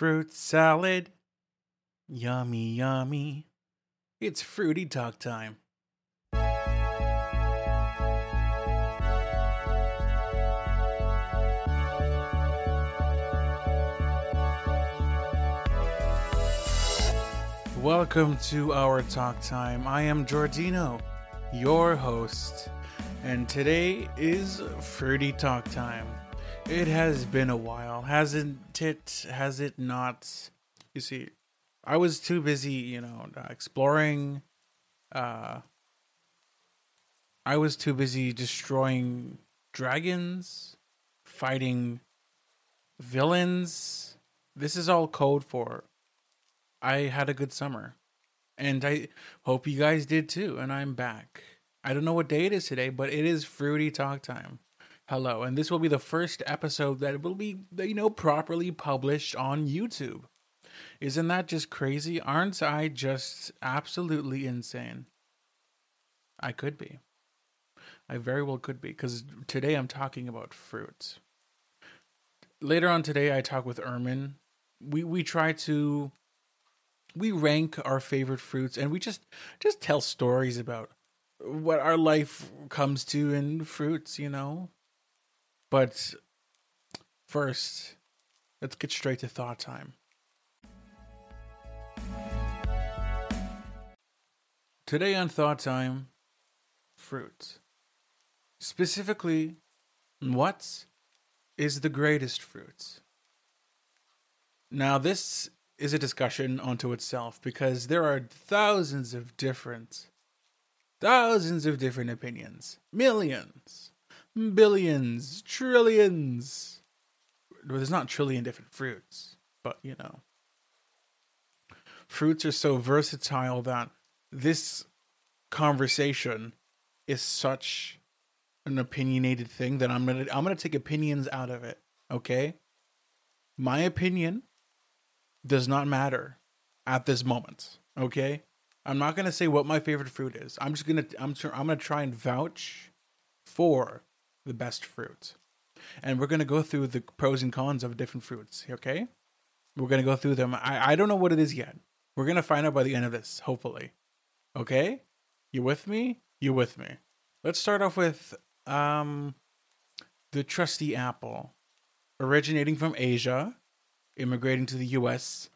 Fruit salad. Yummy, yummy. It's fruity talk time. Welcome to our talk time. I am Jordino, your host, and today is fruity talk time. It has been a while, hasn't it? Has it not? You see, I was too busy, you know, uh, exploring. Uh, I was too busy destroying dragons, fighting villains. This is all code for I had a good summer. And I hope you guys did too. And I'm back. I don't know what day it is today, but it is fruity talk time. Hello, and this will be the first episode that will be, you know, properly published on YouTube. Isn't that just crazy? Aren't I just absolutely insane? I could be. I very well could be, because today I'm talking about fruits. Later on today, I talk with Ermen. We we try to we rank our favorite fruits and we just just tell stories about what our life comes to in fruits, you know. But first, let's get straight to thought time. Today on Thought Time, fruits. Specifically, what is the greatest fruits? Now, this is a discussion unto itself because there are thousands of different, thousands of different opinions, millions, billions, trillions. Well, there's not trillion different fruits, but you know. Fruits are so versatile that this conversation is such an opinionated thing that I'm gonna I'm gonna take opinions out of it. Okay, my opinion does not matter at this moment. Okay, I'm not gonna say what my favorite fruit is. I'm just gonna I'm I'm gonna try and vouch for the best fruit, and we're gonna go through the pros and cons of different fruits. Okay, we're gonna go through them. I I don't know what it is yet. We're gonna find out by the end of this, hopefully. Okay, you with me? You with me? Let's start off with um the trusty apple, originating from Asia immigrating to the U.S.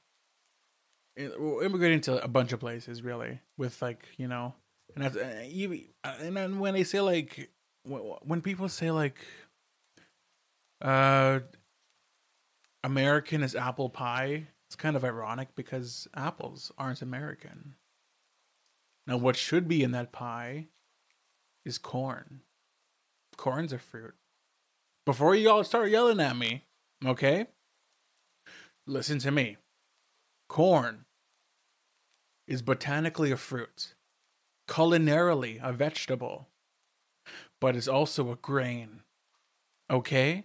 Immigrating to a bunch of places, really, with like you know, and that's, even uh, and when they say like when people say like, uh, American is apple pie, it's kind of ironic because apples aren't American. Now, what should be in that pie is corn. Corn's a fruit. Before you all start yelling at me, okay? Listen to me. Corn is botanically a fruit, culinarily a vegetable, but it's also a grain. Okay?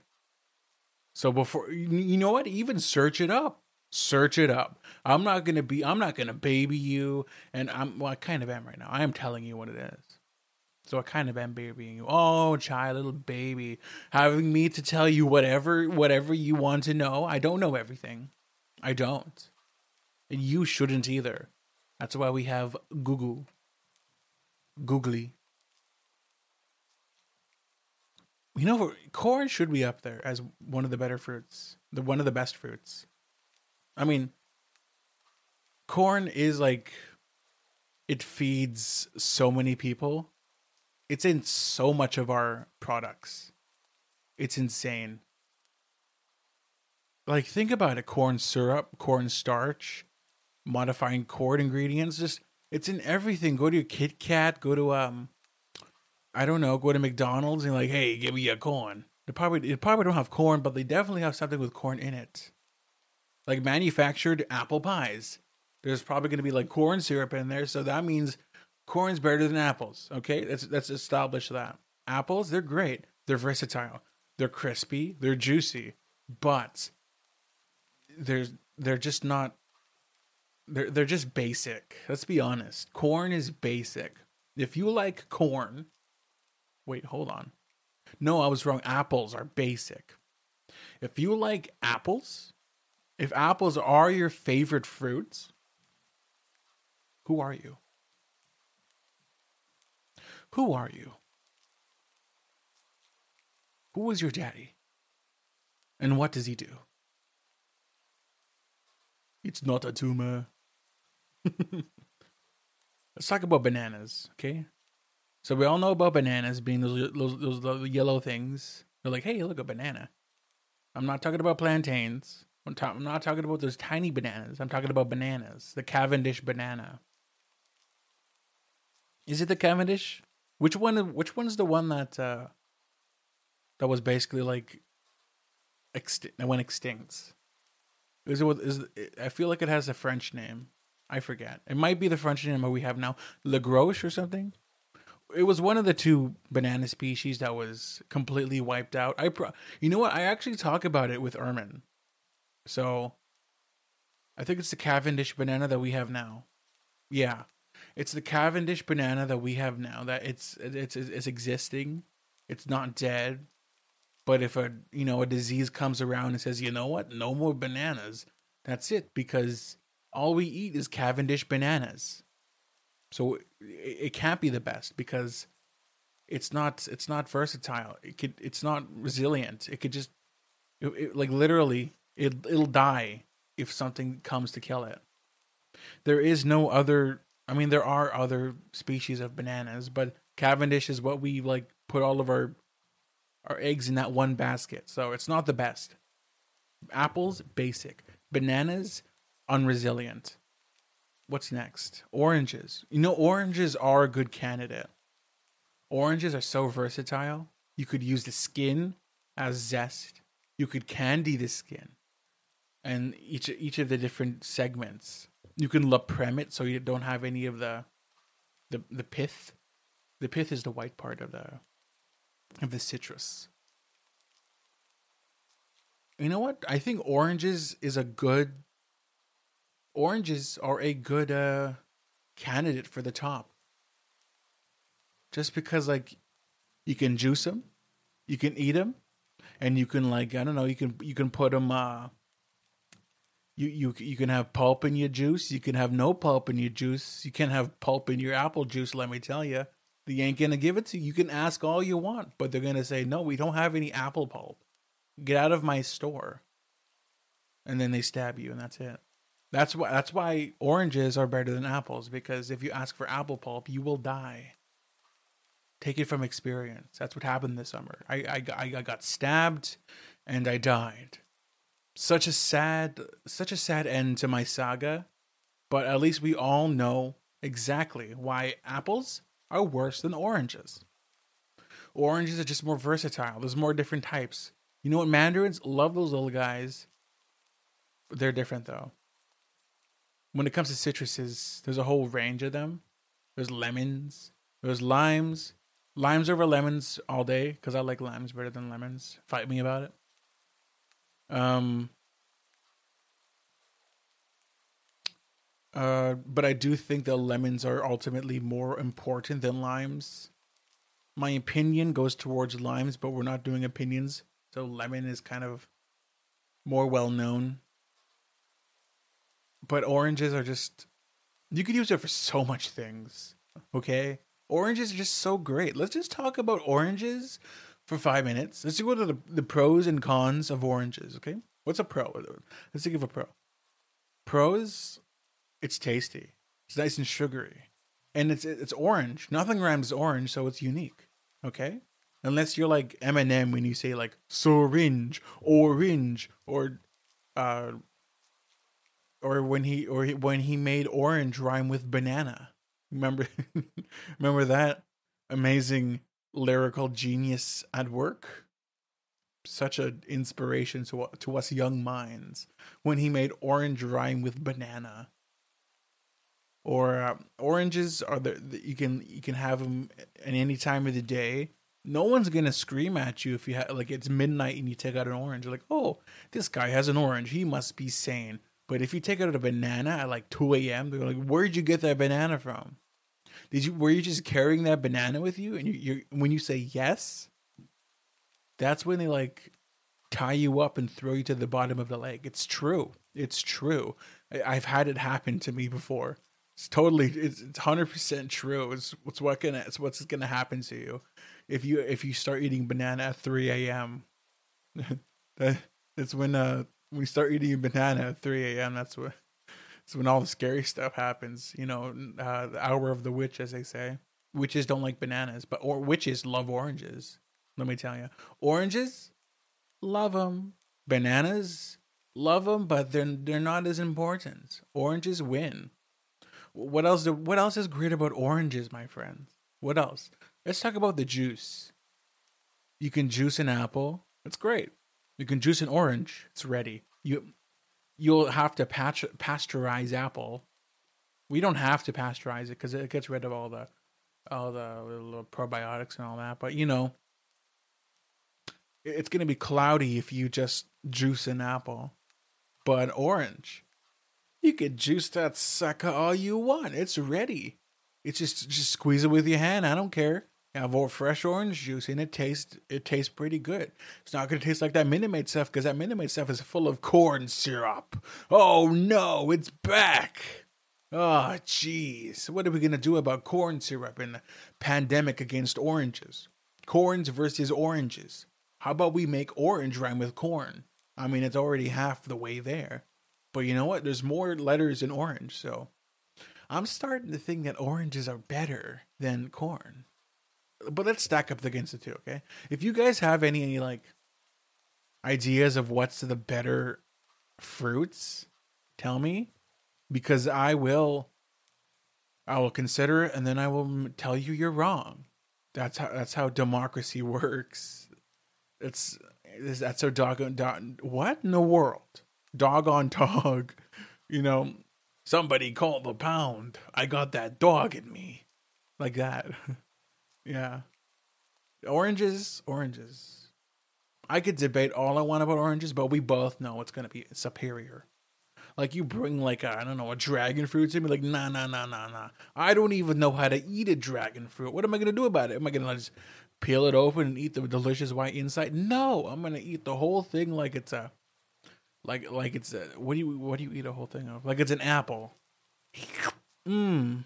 So before you know what, even search it up. Search it up. I'm not gonna be. I'm not gonna baby you, and I'm. Well, I kind of am right now. I am telling you what it is. So I kind of am babying you. Oh, child, little baby, having me to tell you whatever, whatever you want to know. I don't know everything. I don't. And you shouldn't either. That's why we have Google. Googly. You know, corn should be up there as one of the better fruits, the one of the best fruits. I mean, corn is like it feeds so many people. It's in so much of our products. It's insane. Like think about it: corn syrup, corn starch, modifying corn ingredients. Just it's in everything. Go to your Kit Kat. Go to um, I don't know. Go to McDonald's and like, hey, give me a corn. They probably they probably don't have corn, but they definitely have something with corn in it. Like manufactured apple pies. There's probably to be like corn syrup in there, so that means corn's better than apples. Okay, let's let's establish that. Apples, they're great. They're versatile. They're crispy. They're juicy. But they're they're just not they're they're just basic. Let's be honest. Corn is basic. If you like corn, wait, hold on. No, I was wrong. Apples are basic. If you like apples, If apples are your favorite fruits, who are you? Who are you? Who is your daddy? And what does he do? It's not a tumor. Let's talk about bananas, okay? So we all know about bananas being those those, those, yellow things. They're like, hey, look a banana. I'm not talking about plantains. I'm, ta- I'm not talking about those tiny bananas. I'm talking about bananas. The Cavendish banana. Is it the Cavendish? Which one? Which one is the one that uh, that was basically like extinct? That went extinct. Is it? Is I feel like it has a French name. I forget. It might be the French name that we have now, Le Gros or something. It was one of the two banana species that was completely wiped out. I, pro- you know what? I actually talk about it with Ermen. So, I think it's the Cavendish banana that we have now. Yeah, it's the Cavendish banana that we have now. That it's it's it's existing. It's not dead. But if a you know a disease comes around and says, you know what, no more bananas, that's it because all we eat is Cavendish bananas. So it, it can't be the best because it's not it's not versatile. It could it's not resilient. It could just it, it, like literally it it'll die if something comes to kill it. There is no other. I mean, there are other species of bananas, but Cavendish is what we like put all of our our eggs in that one basket. So it's not the best. Apples basic, bananas unresilient. What's next? Oranges. You know, oranges are a good candidate. Oranges are so versatile. You could use the skin as zest. You could candy the skin, and each each of the different segments. You can la it so you don't have any of the, the the pith. The pith is the white part of the of the citrus. You know what? I think oranges is a good oranges are a good uh, candidate for the top. Just because, like, you can juice them, you can eat them, and you can like I don't know, you can you can put them. Uh, you you you can have pulp in your juice. You can have no pulp in your juice. You can have pulp in your apple juice. Let me tell you, they ain't gonna give it to you. You can ask all you want, but they're gonna say no. We don't have any apple pulp. Get out of my store. And then they stab you, and that's it. That's why that's why oranges are better than apples because if you ask for apple pulp, you will die. Take it from experience. That's what happened this summer. I I, I got stabbed, and I died. Such a sad, such a sad end to my saga, but at least we all know exactly why apples are worse than oranges. Oranges are just more versatile. There's more different types. You know what? Mandarins love those little guys. They're different though when it comes to citruses, there's a whole range of them. There's lemons, there's limes, limes over lemons all day because I like limes better than lemons. Fight me about it. Um. Uh, but I do think that lemons are ultimately more important than limes. My opinion goes towards limes, but we're not doing opinions, so lemon is kind of more well known but oranges are just you could use it for so much things. Okay? Oranges are just so great. Let's just talk about oranges for five minutes. Let's go to the, the pros and cons of oranges, okay? What's a pro? Let's think of a pro. Pros, it's tasty. It's nice and sugary. And it's it's orange. Nothing rhymes orange, so it's unique. Okay? Unless you're like Eminem when you say like syringe, orange, or uh or when he or he, when he made orange rhyme with banana. Remember remember that amazing lyrical genius at work? Such an inspiration to to us young minds when he made orange rhyme with banana. Or uh, oranges are the, you can you can have them at any time of the day. No one's gonna scream at you if you have like it's midnight and you take out an orange. You're like, oh, this guy has an orange. He must be sane but if you take out a banana at like 2 a.m., they're like, "Where'd you get that banana from? Did you were you just carrying that banana with you?" And you, you when you say yes, that's when they like tie you up and throw you to the bottom of the lake. It's true. It's true. I, I've had it happen to me before. It's totally it's it's hundred percent true. It's what's what gonna it's what's gonna happen to you if you if you start eating banana at three a.m. that's when uh when you start eating a banana at three a.m. That's what it's when all the scary stuff happens. You know, uh, the hour of the witch, as they say. Witches don't like bananas, but or witches love oranges. Let me tell you, oranges, love them. Bananas, love them, but they're they're not as important. Oranges win. What else? Do, what else is great about oranges, my friends? What else? Let's talk about the juice. You can juice an apple. It's great. You can juice an orange. It's ready. You you'll have to patch, pasteurize apple. We don't have to pasteurize it because it gets rid of all the all the probiotics and all that. But you know, it's going to be cloudy if you just juice an apple. But orange, you could juice that sucker all you want. It's ready. It's just just squeeze it with your hand. I don't care. Have more fresh orange juice and it tastes it tastes pretty good. It's not gonna taste like that Minute Maid stuff because that Minute Maid stuff is full of corn syrup. Oh no, it's back. Oh jeez, what are we gonna do about corn syrup in the pandemic against oranges? Corns versus oranges. How about we make orange rhyme with corn? I mean, it's already half the way there. But you know what? There's more letters in orange, so I'm starting to think that oranges are better than corn. But let's stack up against the two, okay? If you guys have any, any like ideas of what's the better fruits, tell me because I will I will consider it and then I will tell you you're wrong. That's how that's how democracy works. It's that's how dog on dog what in the world? Dog on dog. You know, somebody called the pound. I got that dog in me. Like that. yeah. Oranges, oranges. I could debate all I want about oranges, but we both know it's gonna be superior. Like you bring like I don't know a dragon fruit to me, like nah nah nah nah nah. I don't even know how to eat a dragon fruit. What am I gonna do about it? Am I gonna just peel it open and eat the delicious white inside? No, I'm gonna eat the whole thing like it's a like like it's a what do you what do you eat a whole thing of? Like it's an apple. Mmm.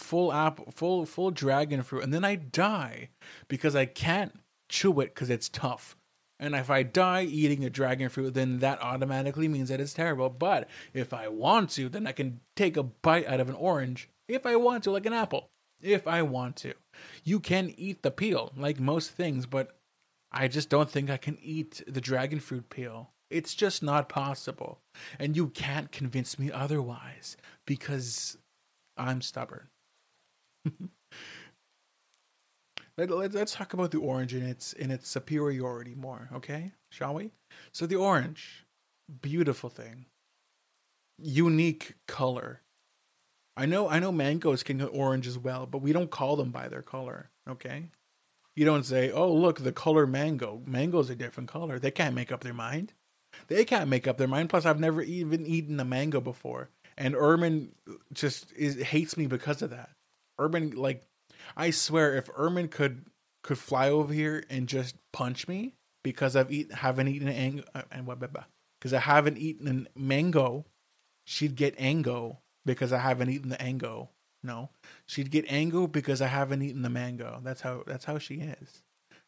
Full apple full full dragon fruit. And then I die because I can't chew it because it's tough. And if I die eating a dragon fruit, then that automatically means that it's terrible. But if I want to, then I can take a bite out of an orange if I want to, like an apple. If I want to. You can eat the peel, like most things, but I just don't think I can eat the dragon fruit peel. It's just not possible. And you can't convince me otherwise because I'm stubborn. Let, let, us talk about the orange in its in its superiority more, okay? Shall we? So the orange, beautiful thing, unique color. I know I know mangoes can get orange as well, but we don't call them by their color, okay? You don't say, "Oh, look, the color mango. Mango's a different color." They can't make up their mind. They can't make up their mind. Plus, I've never even eaten a mango before, and Ermen just is, hates me because of that. Urban like I swear, if Ermen could could fly over here and just punch me because I've eaten haven't eaten an uh, and what because I haven't eaten a mango, she'd get ango because I haven't eaten the ango. No, she'd get ango because I haven't eaten the mango. That's how that's how she is.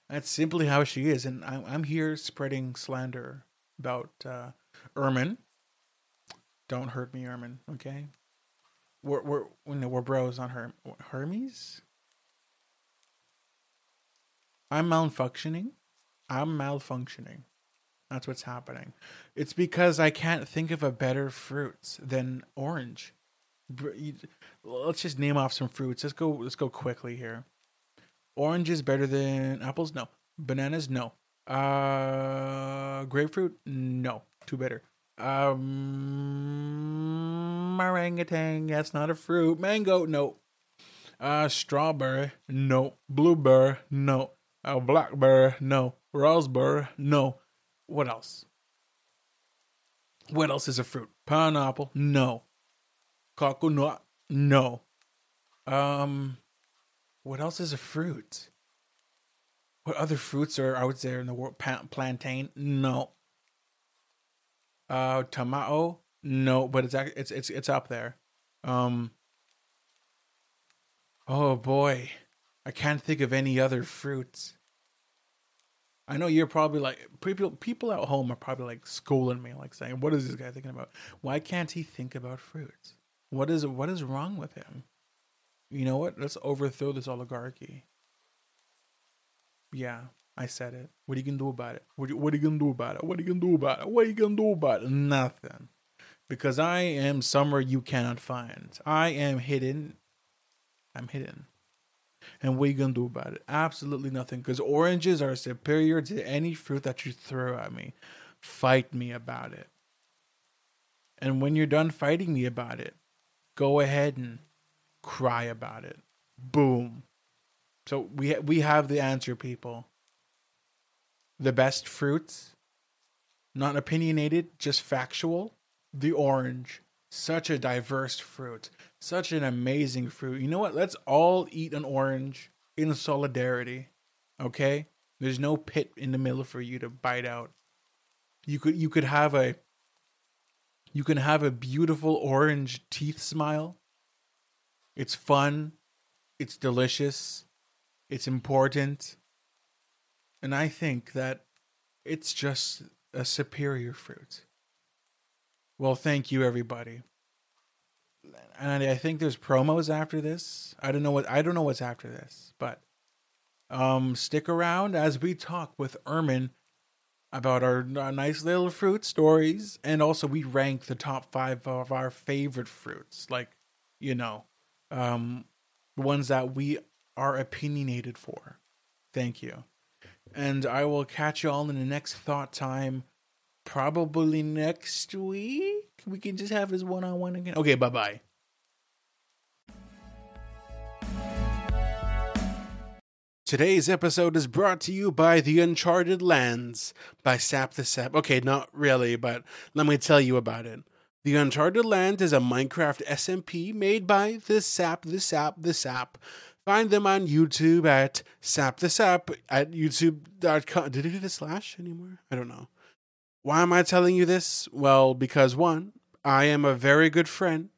That's simply how she is, and I'm I'm here spreading slander about uh, Ermen. Don't hurt me, Ermen. Okay, we're we're we're bros on her Hermes. I'm malfunctioning. I'm malfunctioning. That's what's happening. It's because I can't think of a better fruit than orange. Let's just name off some fruits. Let's go. Let's go quickly here. Orange is better than apples. No. Bananas. No. Uh, grapefruit. No. Too bitter. Um, orangutan. That's not a fruit. Mango. No. Uh, strawberry. No. Blueberry. No. Oh, blackberry, no. Raspberry, no. What else? What else is a fruit? Pineapple, no. Coconut, no. Um, what else is a fruit? What other fruits are out there in the world? Plantain, no. Uh, tomato, No, but it's it's it's it's up there. Um. Oh boy, I can't think of any other fruits. I know you're probably like people. People at home are probably like schooling me, like saying, "What is this guy thinking about? Why can't he think about fruits? What is what is wrong with him?" You know what? Let's overthrow this oligarchy. Yeah, I said it. What are you gonna do about it? What, what are you gonna do about it? What are you gonna do about it? What are you gonna do about it? Nothing. Because I am somewhere you cannot find. I am hidden. I'm hidden. And what are you gonna do about it? Absolutely nothing. Because oranges are superior to any fruit that you throw at me. Fight me about it. And when you're done fighting me about it, go ahead and cry about it. Boom. So we we have the answer, people. The best fruits, not opinionated, just factual. The orange, such a diverse fruit, such an amazing fruit. You know what? Let's all eat an orange in solidarity. Okay? There's no pit in the middle for you to bite out. You could you could have a you can have a beautiful orange teeth smile. It's fun. It's delicious. It's important. And I think that it's just a superior fruit. Well, thank you everybody. And I think there's promos after this. I don't know what I don't know what's after this, but um stick around as we talk with Ermen about our, our nice little fruit stories and also we rank the top 5 of our favorite fruits like you know um ones that we are opinionated for. Thank you. And I will catch you all in the next thought time. Probably next week. We can just have this one on one again. Okay, bye bye. Today's episode is brought to you by The Uncharted Lands by Sap the Sap. Okay, not really, but let me tell you about it. The Uncharted Land is a Minecraft SMP made by the Sap, the Sap, the Sap. Find them on YouTube at Sap the Sap at youtube.com. Did it do the slash anymore? I don't know. Why am I telling you this? Well, because one, I am a very good friend,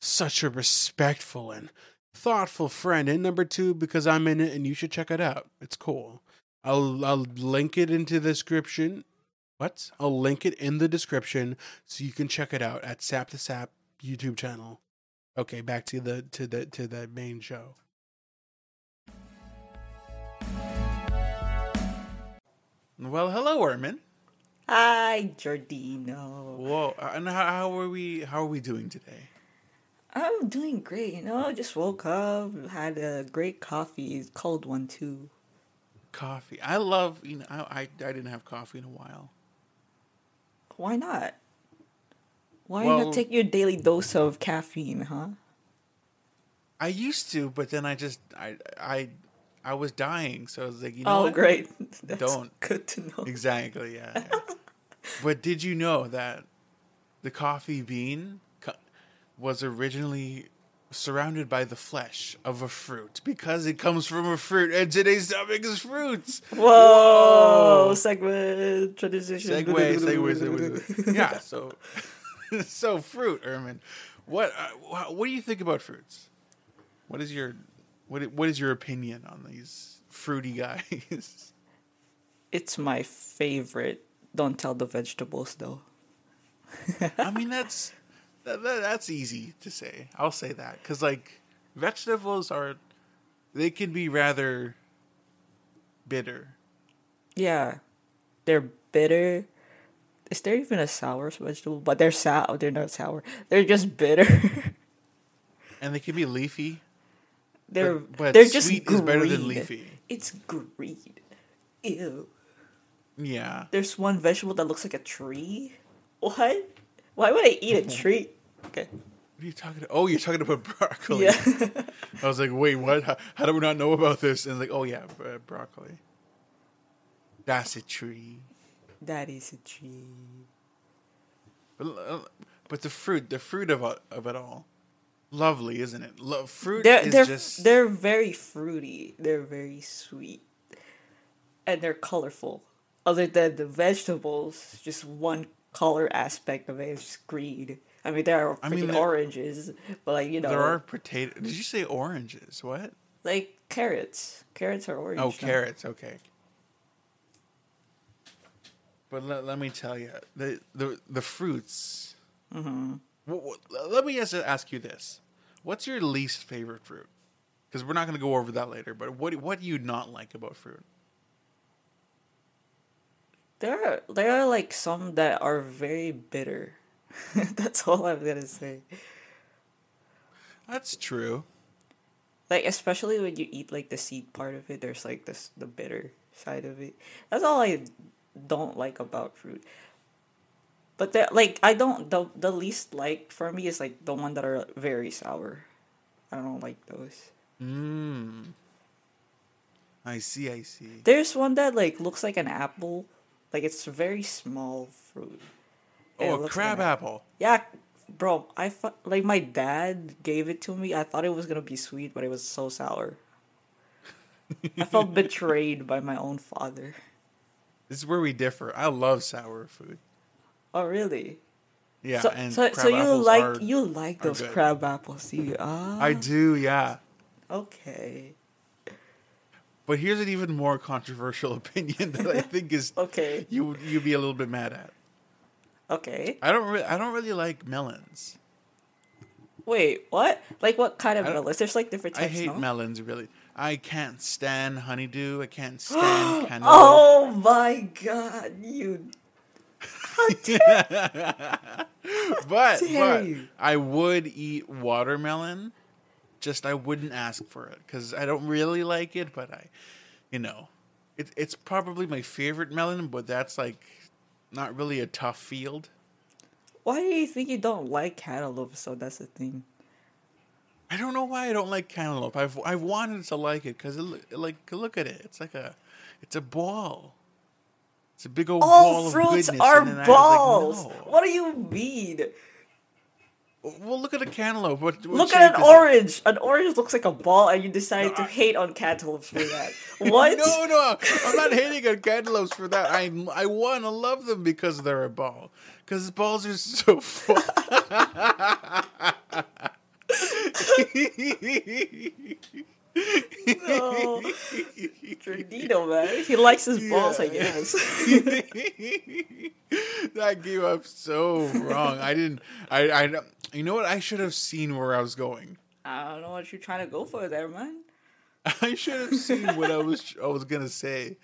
such a respectful and thoughtful friend. And number two, because I'm in it and you should check it out. It's cool. I'll, I'll link it into the description. What? I'll link it in the description so you can check it out at Sap the Sap YouTube channel. Okay, back to the to the to the main show. Well, hello, Ermen. Hi, Jordino. Whoa, and how, how are we? How are we doing today? I'm doing great. You know, just woke up, had a great coffee, cold one too. Coffee. I love. You know, I I, I didn't have coffee in a while. Why not? Why Well- not take your daily dose of caffeine, huh? I used to, but then I just I I I was dying, so I was like, you know oh, what? great. That's Don't. Good to know. Exactly. Yeah. yeah. but did you know that the coffee bean was originally surrounded by the flesh of a fruit because it comes from a fruit, and today's topic is fruits. Whoa! Whoa. Segment transition. Segway, segway, segway. segway. Yeah. So, so fruit, Ermen. What uh, what do you think about fruits? What is your what what is your opinion on these fruity guys? It's my favorite. Don't tell the vegetables though. I mean, that's that, that, that's easy to say. I'll say that because like vegetables are they can be rather bitter. Yeah, they're bitter. Is there even a sour vegetable? But they're sour. They're not sour. They're just bitter. And they can be leafy. they're but they're just sweet is better than green. leafy. It's green. Ew. Yeah. There's one vegetable that looks like a tree. What? Why would I eat a tree? Okay. What are you talking? To? Oh, you're talking about broccoli. Yeah. I was like, wait, what? How, how do we not know about this? And like, oh yeah, broccoli. That's a tree. That is a tree. But, but the fruit, the fruit of it, of it all, lovely, isn't it? Love fruit They're is they're just they're very fruity. They're very sweet, and they're colorful. Other than the vegetables, just one color aspect of it. It's just green. I mean, there are I mean, there- oranges, but like you know, There are potato. Did you say oranges? What? like carrots. Carrots are orange. Oh, now. carrots. Okay. But let, let me tell you, the the the fruits. Mm-hmm. let me ask, ask you this: What's your least favorite fruit? Because we're not going to go over that later. But what what do you not like about fruit? There are there are like some that are very bitter. That's all I'm gonna say. That's true. Like especially when you eat like the seed part of it, there's like this the bitter side of it. That's all I don't like about fruit. But the like I don't the the least like for me is like the one that are very sour. I don't like those. Mmm. I see. I see. There's one that like looks like an apple. Like it's very small fruit. Oh, a crab like an- apple. Yeah, bro. I fu- like my dad gave it to me. I thought it was gonna be sweet, but it was so sour. I felt betrayed by my own father. This is where we differ. I love sour food. Oh really? Yeah, so and so, so you like are- you like those good. crab apples? Do you? Ah, I do, yeah. okay. But here's an even more controversial opinion that I think is Okay. you you'd be a little bit mad at. Okay. I don't really I don't really like melons. Wait, what? Like what kind of melons? There's like different I types. hate no? melons really. I can't stand honeydew. I can't stand cantaloupe. Oh my god, you. How dare but dare but you. I would eat watermelon. Just I wouldn't ask for it because I don't really like it. But I, you know, it, it's probably my favorite melon. But that's like not really a tough field. Why do you think you don't like cantaloupe? So that's the thing. I don't know why I don't like cantaloupe. I've I've wanted to like it because it, like look at it. It's like a, it's a ball. It's a big old ball All fruits are and then I was balls. like, no. What do you mean? Well, look at a cantaloupe. What, what Look at an is it? orange. An orange looks like a ball, and you decided No, to I- hate on cantaloupes for that. What? No, no, I'm not hating on cantaloupes for that. I I want to love them because they're a ball. Because balls are so fun. No. Trinito, man. He likes his balls, I guess. that came up so wrong. I didn't. I. I. You know what? I should have seen where I was going. I don't know what you're trying to go for there, man. I should have seen what I was. I was gonna say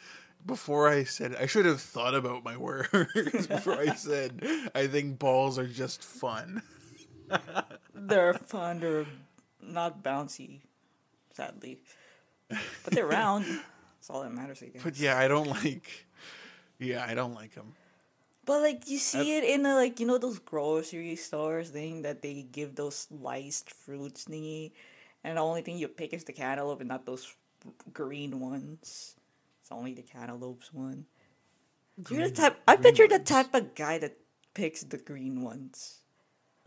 before I said. I should have thought about my words before I said. I think balls are just fun. They're fun. Not bouncy, sadly, but they're round. That's all that matters, I guess. But yeah, I don't like. Yeah, I don't like them. But like you see it in the like you know those grocery stores thing that they give those sliced fruits thingy, and the only thing you pick is the cantaloupe and not those green ones. It's only the cantaloupes one. you're the type. I bet you're the type of guy that picks the green ones.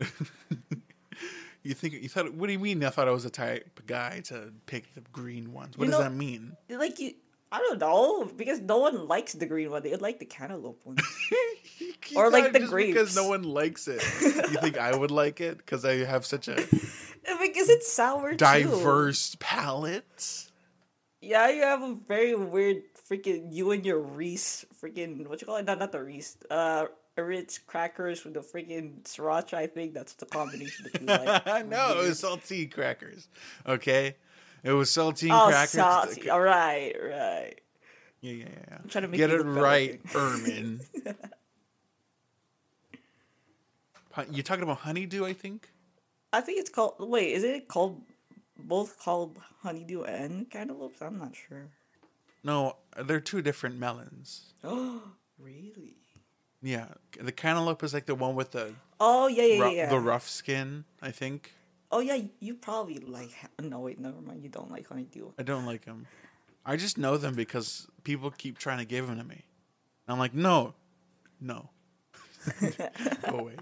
You think you thought? What do you mean? I thought I was the type of guy to pick the green ones. What You does know- that mean? Like you, I don't know because no one likes the green one. They like the cantaloupe one. Or, like, the grapes. because no one likes it. you think I would like it because I have such a because it's sour too. diverse palate? Yeah, you have a very weird freaking you and your Reese freaking what you call it? Not not the Reese. Uh Ritz crackers with the freaking sriracha. I think that's the combination you like. no, it was saltine crackers. Okay, it was saltine Oh, crackers. salty. All right, right. Yeah, yeah, yeah. I'm trying to make Get it right, Ermen. You're talking about honeydew, I think. I think it's called. Wait, is it called both called honeydew and cantaloupes? I'm not sure. No, they're two different melons. Oh, really? Yeah, the cantaloupe is like the one with the Oh yeah, yeah, ru- yeah. yeah. the rough skin. I think Oh yeah, you probably like. No wait, never mind. You don't like honeydew. I don't like them. I just know them because people keep trying to give them to me. And I'm like, no, no, go away.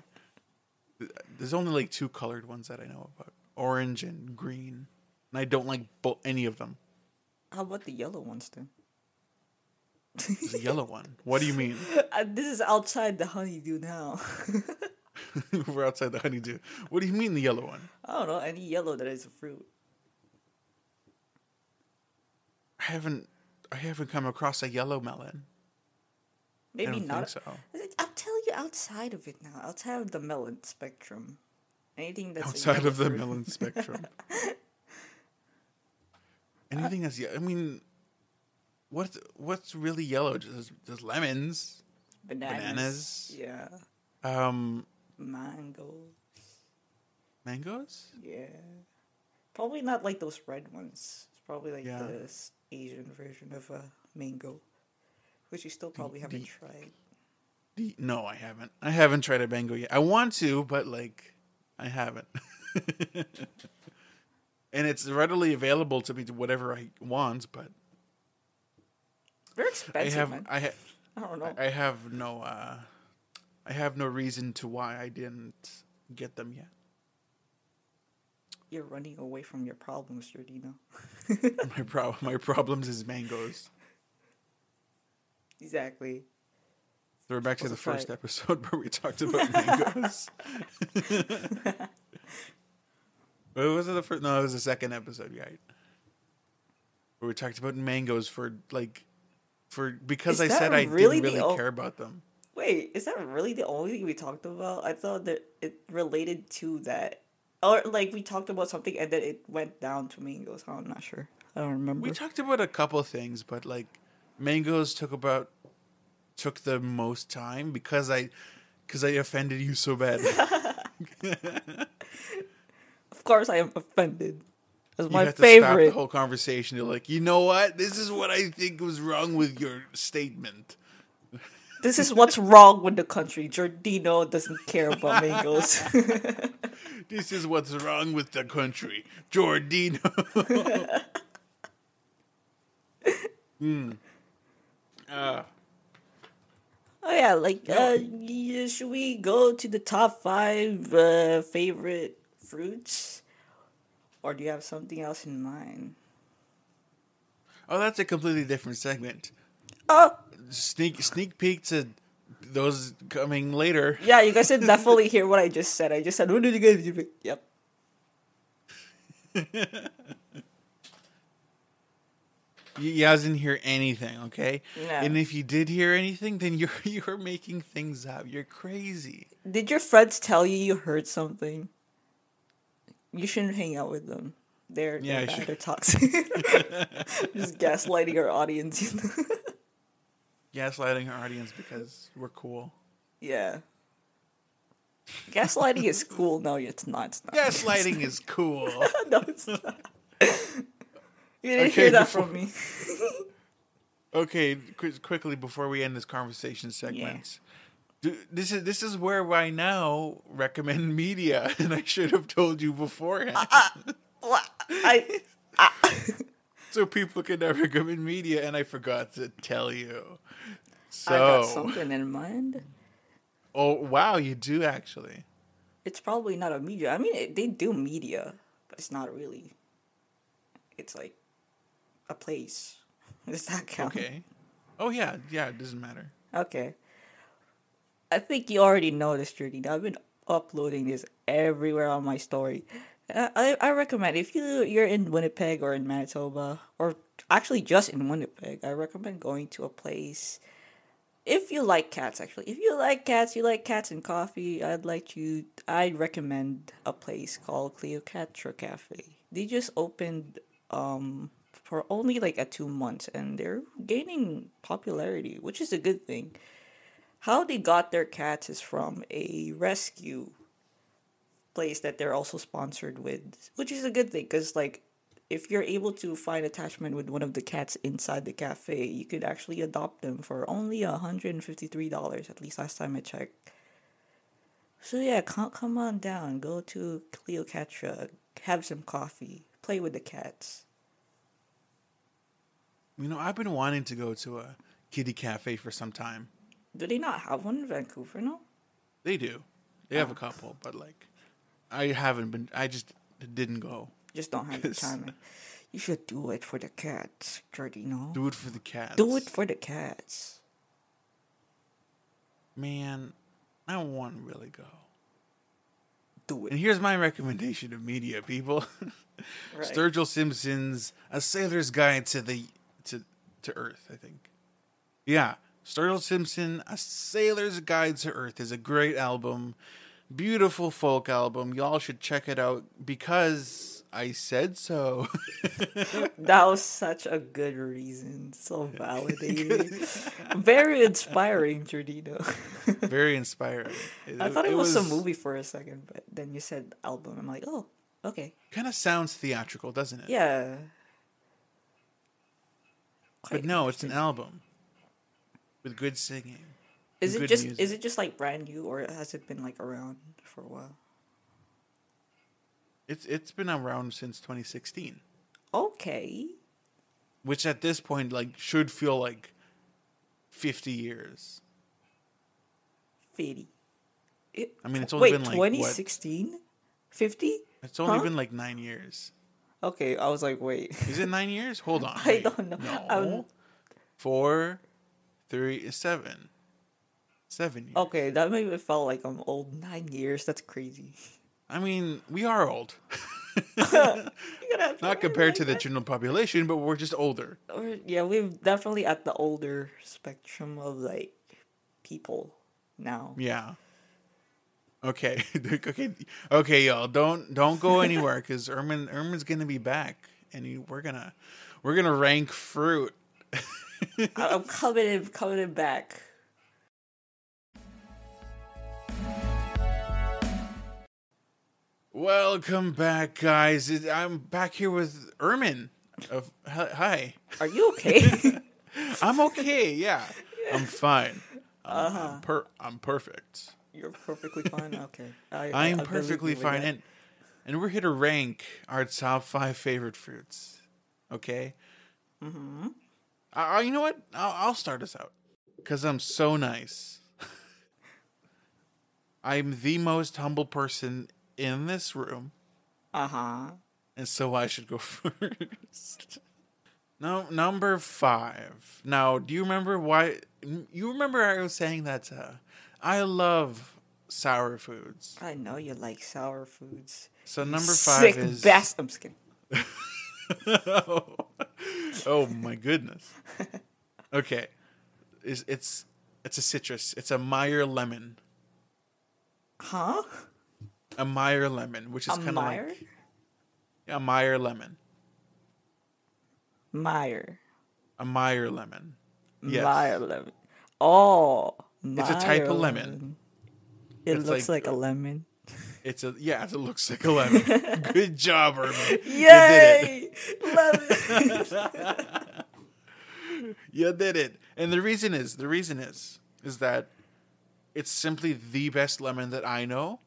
There's only like two colored ones that I know about: orange and green, and I don't like bo- any of them. How about the yellow ones then? There's a yellow one. What do you mean? Uh, this is outside the honeydew now. We're outside the honeydew. What do you mean the yellow one? I don't know any yellow that is a fruit. I haven't I haven't come across a yellow melon. Maybe not. so. I'll tell you outside of it now. Outside of the melon spectrum, anything that's Outside yellow of the fruit. melon spectrum. Anything that's ye- I mean what's what's really yellow? Just there's lemons. bananas. bananas. Yeah, Um mango. mangoes? Yeah, probably not like those red ones. It's probably like Yeah. the Asian version of a mango, which you still probably haven't tried. No, I haven't. I haven't tried a mango yet. I want to, but like I haven't. and it's readily available to me to whatever I want, but They're I expensive, have man. I ha- I don't know. I have no uh I have no reason to why I didn't get them yet. You're running away from your problems, Jordino. My problem my problems is mangoes. exactly. So we're back to the first episode where we talked about mangoes. What was it the first? No, it was the second episode, right? Where we talked about mangoes for like, for because Is I said I really didn't really o- care about them. Wait, is that really the only thing we talked about? I thought that it related to that. Or like we talked about something and then it went down to mangoes. Oh, I'm not sure. I don't remember. We talked about a couple things, but like, mangoes took about took the most time because I because I offended you so bad. of course, I am offended. That's you my favorite. to stop the whole conversation. You're like, you know what? This is what I think was wrong with your statement. This is what's wrong with the country. Jordino doesn't care about mangoes. This is what's wrong with the country, Jordino. hmm. Uh, oh yeah, like uh, should we go to the top five uh, favorite fruits, or do you have something else in mind? oh, that's a completely different segment. Oh, Sneak sneak peek to those coming later. Yeah, you guys should definitely hear what I just said. I just said, "What did you guys do?" Yep. You, you guys didn't hear anything, okay? No. And if you did hear anything, then you're you're making things up. You're crazy. Did your friends tell you you heard something? You shouldn't hang out with them. They're Yeah, they're, bad, they're toxic. just gaslighting our audience. Gaslighting our audience because we're cool. yeah. Gaslighting is cool. No, it's not. It's not. Gaslighting is cool. no, it's not. You didn't Okay, hear that before- from me. Okay, qu- quickly before we end this conversation segment. Do, this is this is where I now recommend media, and I should have told you beforehand, What? I. so people can now recommend media, and I forgot to tell you. So, I got something in mind. oh wow, you do actually. It's probably not a media. I mean, it, they do media, but it's not really. It's like a place. Does that count? Okay. Oh yeah, yeah. It doesn't matter. Okay. I think you already know this. I've been uploading this everywhere on my story. I, I I recommend if you you're in Winnipeg or in Manitoba or actually just in Winnipeg, I recommend going to a place. If you like cats, actually, if you like cats, you like cats and coffee. I'd like you. I'd recommend a place called Cleopatra Cafe. They just opened um for only like a two months, and they're gaining popularity, which is a good thing. How they got their cats is from a rescue place that they're also sponsored with, which is a good thing because like if you're able to find attachment with one of the cats inside the cafe, you could actually adopt them for only hundred and fifty three dollars. At least last time I checked. So yeah, come come on down, go to Cleopatra, have some coffee, play with the cats. You know, I've been wanting to go to a kitty cafe for some time. Do they not have one in Vancouver now? They do. They have a oh. couple, but like, I haven't been. I just didn't go. Just don't have the time. You should do it for the cats, Jordino. Do it for the cats. Do it for the cats. Man, I don't want to really go. Do it. And here's my recommendation of media, people. Right. Sturgill Simpson's A Sailor's Guide to the to to Earth, I think. Yeah, Sturgill Simpson, A Sailor's Guide to Earth is a great album. Beautiful folk album. Y'all should check it out because I said so. That was such a good reason. So validating. Very inspiring, Jordino. Very inspiring. I thought it, was, a movie for a second, but then you said album. I'm like, oh, okay. Kind of sounds theatrical, doesn't it? Yeah. But no, it's an album with good singing. Is it just music. is it just like brand new or has it been like around for a while? It's it's been around since 2016. Okay. which at this point like should feel like 50 years Fifty. It, I mean, it's only wait, been, like, 2016? 50? it's only Huh? been like nine years Okay, I was like, wait. is it nine years hold on I wait. don't know. no I'm- four three seven seven years. Okay, that made me feel like I'm old. Nine years. That's crazy. i mean we are old not compared to the general population but we're just older. Or, yeah, we're definitely at the older spectrum of like people now. yeah okay okay okay y'all don't don't go anywhere because ermen ermen's gonna be back and he, we're gonna we're gonna rank fruit I'm coming in, coming in back. Welcome back, guys. I'm back here with Ermen. Of hi- Are you okay? I'm okay. Yeah, I'm fine. I'm, Uh-huh. I'm, per- I'm perfect. You're perfectly fine. Okay, I, I perfectly fine, and and we're here to rank our top five favorite fruits. Okay. Mm-hmm. Uh, you know what? I'll, I'll start us out because I'm so nice. I'm the most humble person in this room. Uh huh. and so I should go first. No, number five. Now, do you remember why? You remember I was saying that uh, I love sour foods. I know you like sour foods. So number five Sick is best. I'm just kidding. oh. oh my goodness. Okay, it's it's it's a citrus. It's a Meyer lemon. Huh? A Meyer lemon, which is kind of Meyer? like a Meyer lemon. Meyer. A Meyer lemon. Yes. Meyer lemon. Oh. It's a type of Meyer lemon. It It's looks like- like, a lemon. It's a yeah. It looks like a lemon. Good job, Ermen. Yay! lemon. You did it. And the reason is the reason is is that it's simply the best lemon that I know.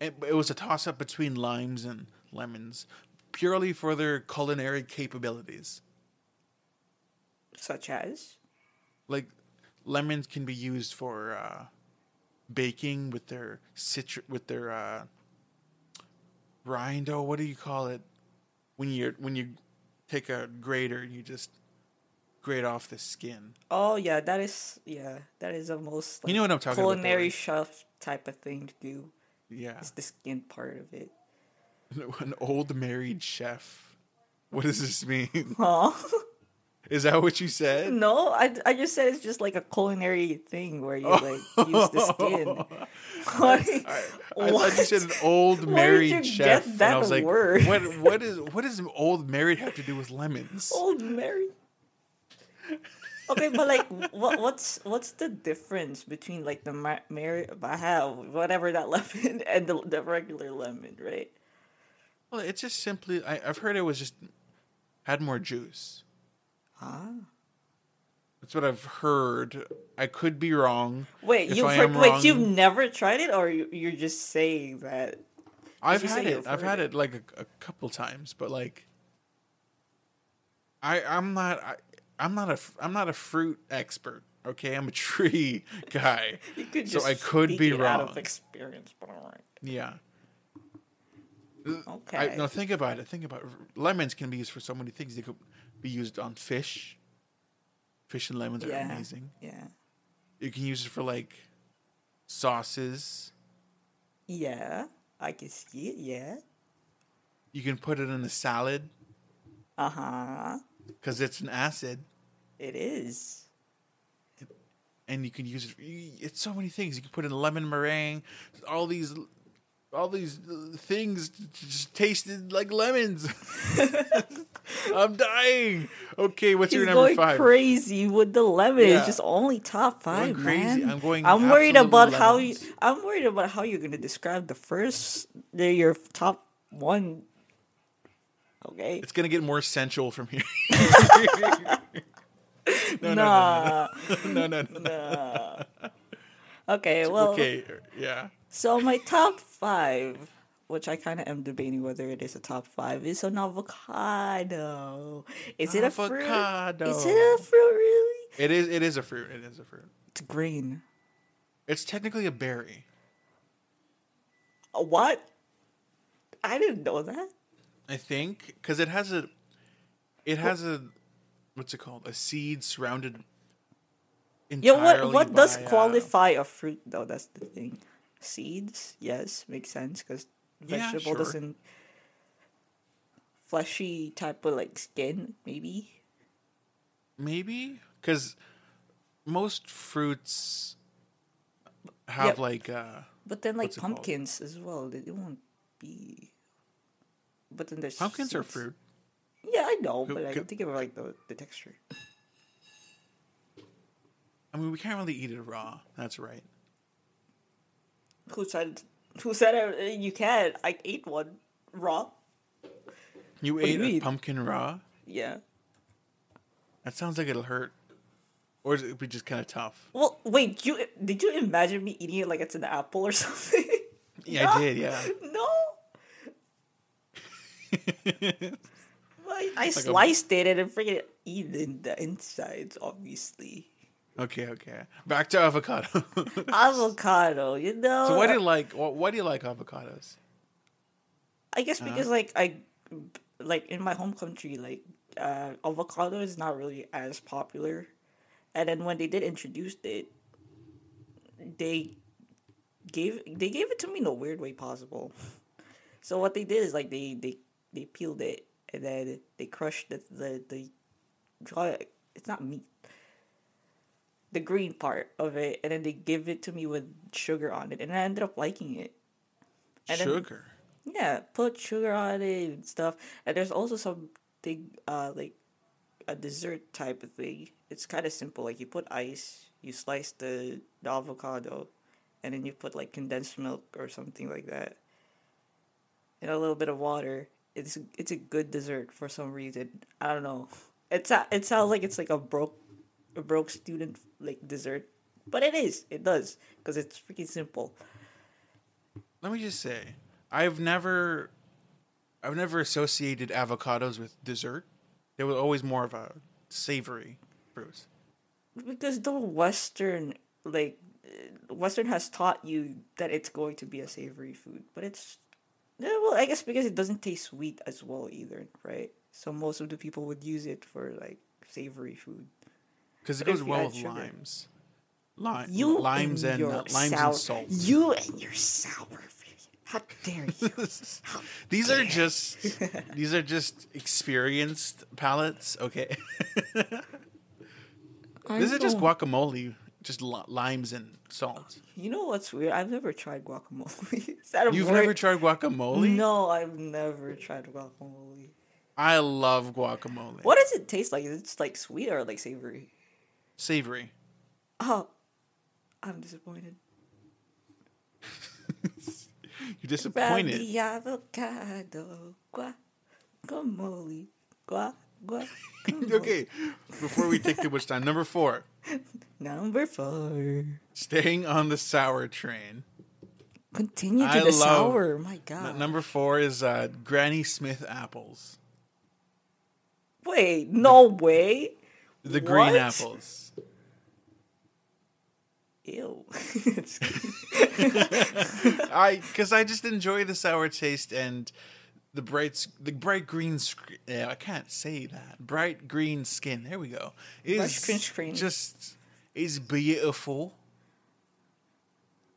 It, it was a toss up between limes and lemons, purely for their culinary capabilities. Such as? Like lemons can be used for uh, baking with their citru- with their uh, rind. Oh, what do you call it? When you when you take a grater and you just grate off the skin. Oh yeah, that is yeah, that is a most You know what I'm talking about, though, culinary right? chef type of thing to do. Yeah. It's the skin part of it. An old married chef. What does this mean? Huh? Is that what you said? no, I, I just said it's just like a culinary thing where you like use the skin. Like, I, I thought you said an old married chef, get and that I was like, word? "What? What is? What does old married have to do with lemons?" Old married. Okay, but like, what what's what's the difference between like the mar- Mary I have whatever that lemon and the the regular lemon, right? Well, it's just simply. I, I've heard it was just had more juice. Huh? That's what I've heard. I could be wrong. Wait, If you've I heard, wait, wrong- you've never tried it, or you, you're just saying that? I've had it. I've had it? like a, a couple times, but like, I I'm not I, I'm not a I'm not a fruit expert. Okay, I'm a tree guy. You could So I could be wrong. out of experience, but alright. Yeah. Okay. I, no, think about it. Think about it. Lemons can be used for so many things. They could be used on fish. Fish and lemons are amazing. Yeah. You can use it for like sauces. Yeah. I can see it. Yeah. You can put it in a salad Uh huh. because it's an acid, It is. and you can use it. It's so many things. You can put in lemon meringue. All these, all these uh, things just tasted like lemons. I'm dying. Okay, what's He's your number going five? crazy with the lemon. Yeah. It's just only top Going five, crazy. man. I'm going I'm worried about how you. I'm worried about how you're gonna describe the first, the, your top one. Okay. It's gonna get more sensual from here. no, nah. no, no, no, no, no. nah. Okay. Well. okay, yeah. So my top five, which I kind of am debating whether it is a top five, is an avocado. Is it a fruit? Avocado. Is it a fruit? Really? It is. It is a fruit. It is a fruit. It's green. It's technically a berry. A what? I didn't know that. I think because it has a, it has a, what's it called? A seed surrounded. Yeah, what entirely what does by, uh, qualify a fruit though? That's the thing. Seeds, yes, makes sense because Yeah, vegetable sure. doesn't fleshy type of like skin, maybe. maybe because most fruits have Yep. like uh But then like What's it called? pumpkins as well, they, they won't be. But then there's pumpkins are fruit. Yeah, I know, but I who- think about like the the texture. I mean, we can't really eat it raw. That's right. Who said? Who said you can't"? I ate one raw. You do ate you a pumpkin raw. Yeah. That sounds like it'll hurt, or is it be just kind of tough? Well, wait. You did you imagine me eating it like it's an apple or something? Yeah, I did. Yeah. No. I, I a- sliced it and freaking eating the insides, obviously. Okay, okay. Back to avocado. Avocado, you know. so why do you like? Why, why do you like avocados? I guess because like I, like in my home country, like uh, avocado is not really as popular, and then when they did introduce it, they gave they gave it to me in a weird way possible. So what they did is like they they they peeled it and then they crushed the the the dry. It's not meat. The green part of it, and then they give it to me with sugar on it, and I ended up liking it. And then- Sugar. yeah, put sugar on it and stuff. And there's also something uh, like a dessert type of thing. It's kind of simple. Like you put ice, you slice the, the avocado, and then you put like condensed milk or something like that, and a little bit of water. It's it's a good dessert for some reason. I don't know. It's a, it sounds like it's like a broke a broke student like dessert, but it is. It does because it's freaking simple. Let me just say, I've never, I've never associated avocados with dessert. They were always more of a savory fruit. because the western like uh, western has taught you that it's going to be a savory food but it's yeah, well i guess because it doesn't taste sweet as well either right so most of the people would use it for like savory food Because it But goes well with sugar- limes. Lime, you limes and, your uh, limes sour, and salt. you and your sour how dare you How these are just these are just experienced palates. Okay, this is just guacamole, just li- limes and salt. you know what's weird i've never tried guacamole is that a You've word? never tried guacamole? no i've never tried guacamole I love guacamole. what does it taste like is it like sweet or like savory Savory. Oh, I'm disappointed. You're disappointed. Avocado, guacamole, guac, guac. okay, before we take too much time, number four, Number four. staying on the sour train. Continue to I the love- sour. My N- God. number four is uh, Granny Smith apples, Wait, no way. The green What? apples. Ew. I because I just enjoy the sour taste and the bright the bright green. Yeah, I can't say that. Bright green skin. There we go. Is green just is beautiful.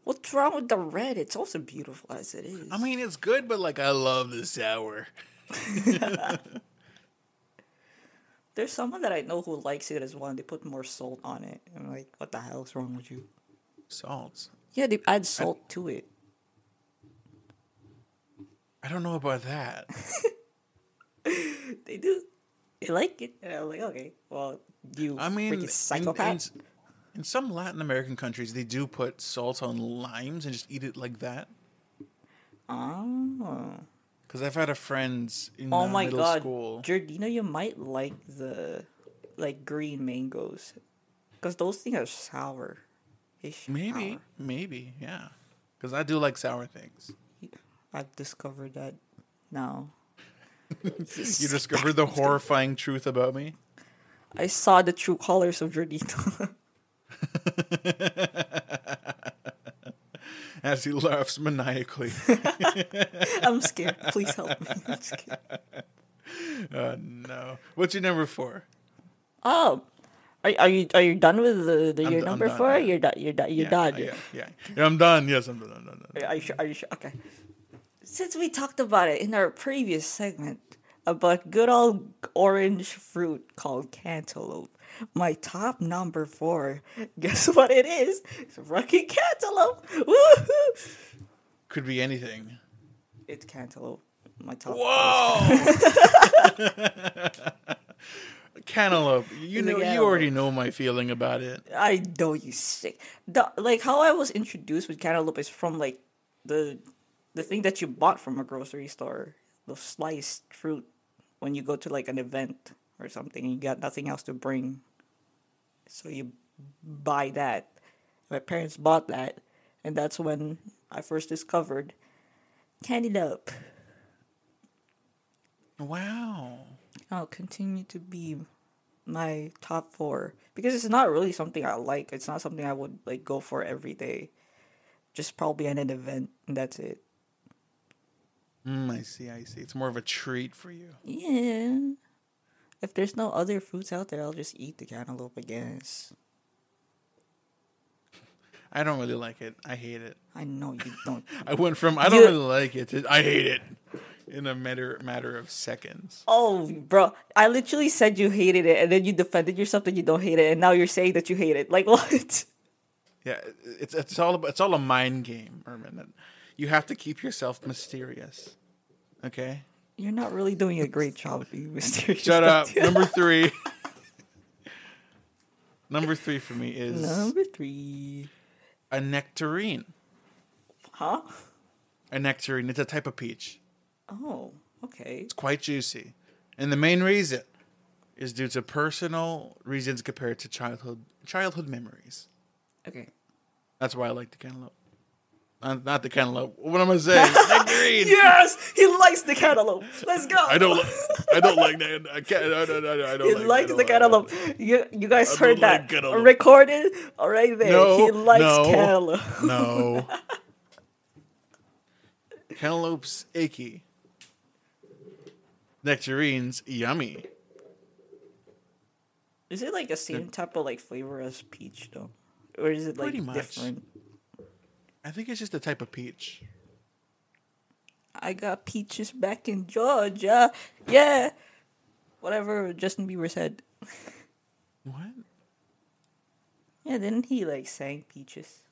What's wrong with the red? It's also beautiful as it is. I mean, it's good, but like I love the sour. There's someone that I know who likes it as well. and They put more salt on it. I'm like, what the hell is wrong with you? Salt. Yeah, they add salt to it. I don't know about that. They do. They like it. And I'm like, okay, well, you I mean, freaking in, in, in some Latin American countries, they do put salt on limes and just eat it like that. oh. Because I've had a friend in Oh my middle god, school. Jordino, you might like the like green mangoes, because those things are sour. Maybe, sour. maybe, yeah. Because I do like sour things. I've discovered that now. You discovered the horrifying truth about me. I saw the true colors of Jordino. As he laughs maniacally. I'm scared. Please help me. I'm scared. uh, no. What's your number four? Oh, are, are you are you done with the, the your d- number done, four? yeah. You're done. You're done. You're yeah, done. Yeah, yeah, yeah. I'm done. Yes, I'm done. I'm done. Done. Are you sure? Are you sure? Okay. Since we talked about it in our previous segment about good old orange fruit called cantaloupe, my top number four, guess what it is? It's Rocky cantaloupe. Woohoo! Could be anything. It's cantaloupe. My top. Whoa! Cantaloupe. You know, you already know my feeling about it. I know you sick. The, like how I was introduced with cantaloupe is from like the the thing that you bought from a grocery store, the sliced fruit when you go to like an event or something and you got nothing else to bring. So you buy that. My parents bought that and that's when I first discovered cantaloupe. Wow. I'll continue to be my top four because it's not really something I like. It's not something I would like go for every day. Just probably at an event and that's it. Mm, I see. I see. It's more of a treat for you. Yeah. If there's no other fruits out there, I'll just eat the cantaloupe, I guess. I don't really like it. I hate it. I know you don't. I went from I don't You- really like it to I hate it in a matter matter of seconds. oh, bro, I literally said you hated it, and then you defended yourself that you don't hate it, and now you're saying that you hate it. Like what? Yeah, it's it's all about, it's all a mind game, Ermen. You have to keep yourself mysterious. Okay. You're not really doing a great job being mysterious. Shut up. Number three. Number three for me is Number three. a nectarine. Huh? A nectarine. It's a type of peach. Oh, okay. It's quite juicy. And the main reason is due to personal reasons compared to childhood childhood memories. Okay. That's why I like the cantaloupe. Uh, not the cantaloupe. What am I saying? nectarine. Yes, he likes the cantaloupe. Let's go. I don't. Li- I don't like that. I can't. No, no, no, no, I don't He like. likes I the don't cantaloupe. like You you guys I heard don't like that cantaloupe. recorded? All right there. No, he likes no. cantaloupe. No. Cantaloupe's icky. Nectarines yummy. Is it like the same type of like flavor as peach though, or is it like Pretty much. different? I think it's just a type of peach. I got peaches back in Georgia. Yeah. Whatever Justin Bieber said. What? Yeah, didn't he like sang peaches?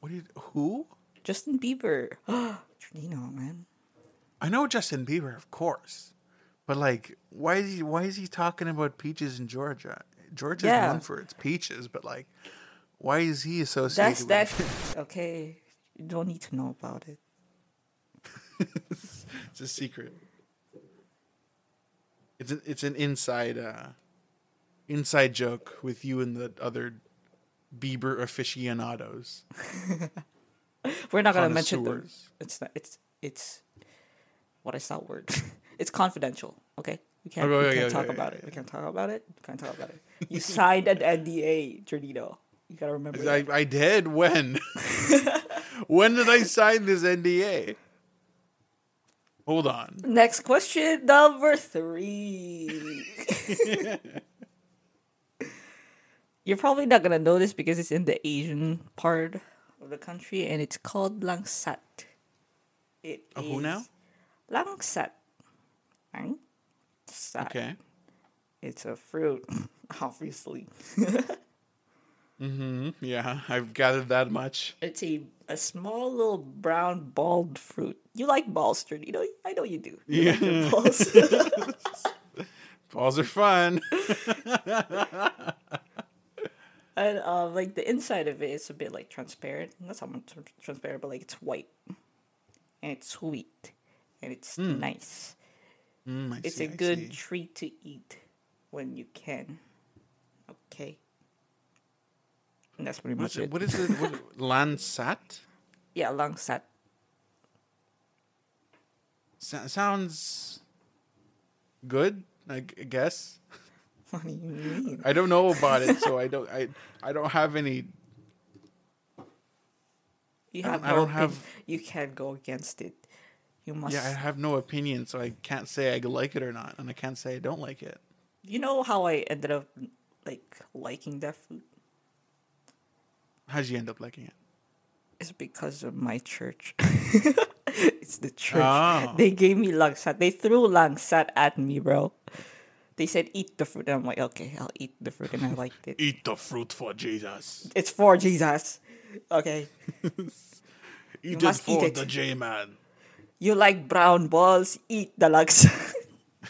What did? Who? Justin Bieber. Trino, man. I know Justin Bieber, of course, but like, why is he? Why is he talking about peaches in Georgia? Georgia's Yeah. known for its peaches, but like, why is he associated? That's with that. okay. You don't need to know about it. it's a secret. It's an it's an inside uh inside joke with you and the other Bieber aficionados. We're not gonna mention the. Connoisseurs. It's not. It's it's. What is that word? it's confidential. Okay, we can't. Okay, we can't okay, talk okay, about it. We can't talk about it. We can't talk about it. You signed an NDA, Jordino. You gotta remember. I. I did when? when did I sign this NDA? Hold on. Next question, number three. You're probably not gonna know this because it's in the Asian part of the country, and it's called langsat. It A who now? Langsat. Langsat. Okay. It's a fruit, obviously. Mm-hmm. Yeah, I've gathered that much. It's a a small little brown balled fruit. You like balls, Sturdy? You know, I know you do. You like Yeah. balls. Balls are fun. and uh, like the inside of it is a bit like transparent. Not so much transparent, but like it's white, and it's sweet, and it's nice. Mm, It's see, a I good see. treat to eat when you can. Okay. And that's pretty What's much it, it. what is it? What, langsat? Yeah, langsat. So- sounds good, I g- guess. What do you mean? I don't know about it, so I don't. I I don't have any. You I have don't- I don't have- You can't go against it. You must. Yeah, I have no opinion, so I can't say I like it or not, and I can't say I don't like it. You know how I ended up like liking that fruit? How'd you end up liking it? It's because of my church. it's the church. Oh. They gave me langsat. They threw langsat at me, bro. They said eat the fruit. And I'm like, okay, I'll eat the fruit, and I liked it. Eat the fruit for Jesus. It's for Jesus. Okay. Eat it must eat for it. the J man. You like brown balls? Eat the langsat.